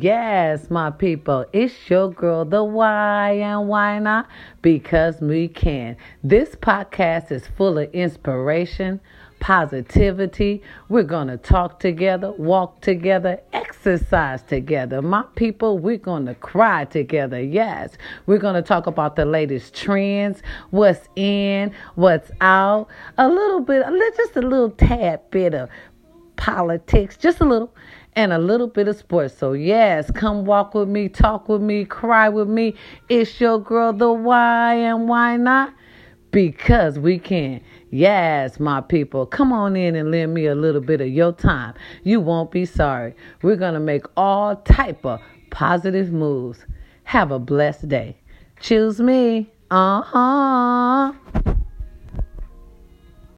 Yes, my people, it's your girl, the Y and why not? Because we can. This podcast is full of inspiration, positivity. We're going to talk together, walk together, exercise together. My people, we're going to cry together. Yes, we're going to talk about the latest trends, what's in, what's out, a little bit, just a little tad bit of politics, just a little and a little bit of sports. So, yes, come walk with me, talk with me, cry with me. It's your girl, the Y and why not? Because we can. Yes, my people, come on in and lend me a little bit of your time. You won't be sorry. We're going to make all type of positive moves. Have a blessed day. Choose me. Uh-huh.